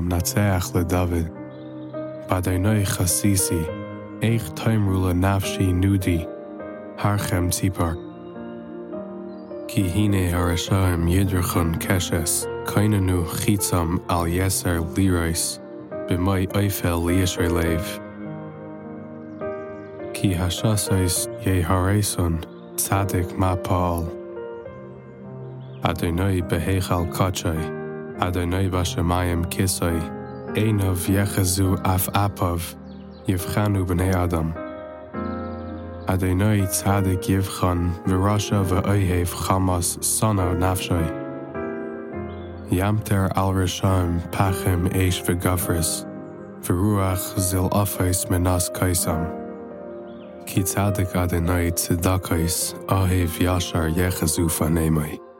natseach le David. Badai chasisi, eich taimrula nafshi nudi, harchem tipar. Ki hine ar ashaim yidrachun keshes, kainanu chitsam al yeser lirais, b'mai eifel liesre leiv. Ki hashasais ye hareson, tzadik ma paal. Adonai bashamayim kisai, Einav yechazu af apav, yivchanu b'nei Adam. Adonai tzadik yivchan, v'rasha v'oihev chamas sana nafshai. Yamter al risham pachim eish zil afais menas kaisam. Ki tzadik Adonai tzedakais, ahev yashar yechazu fanemai.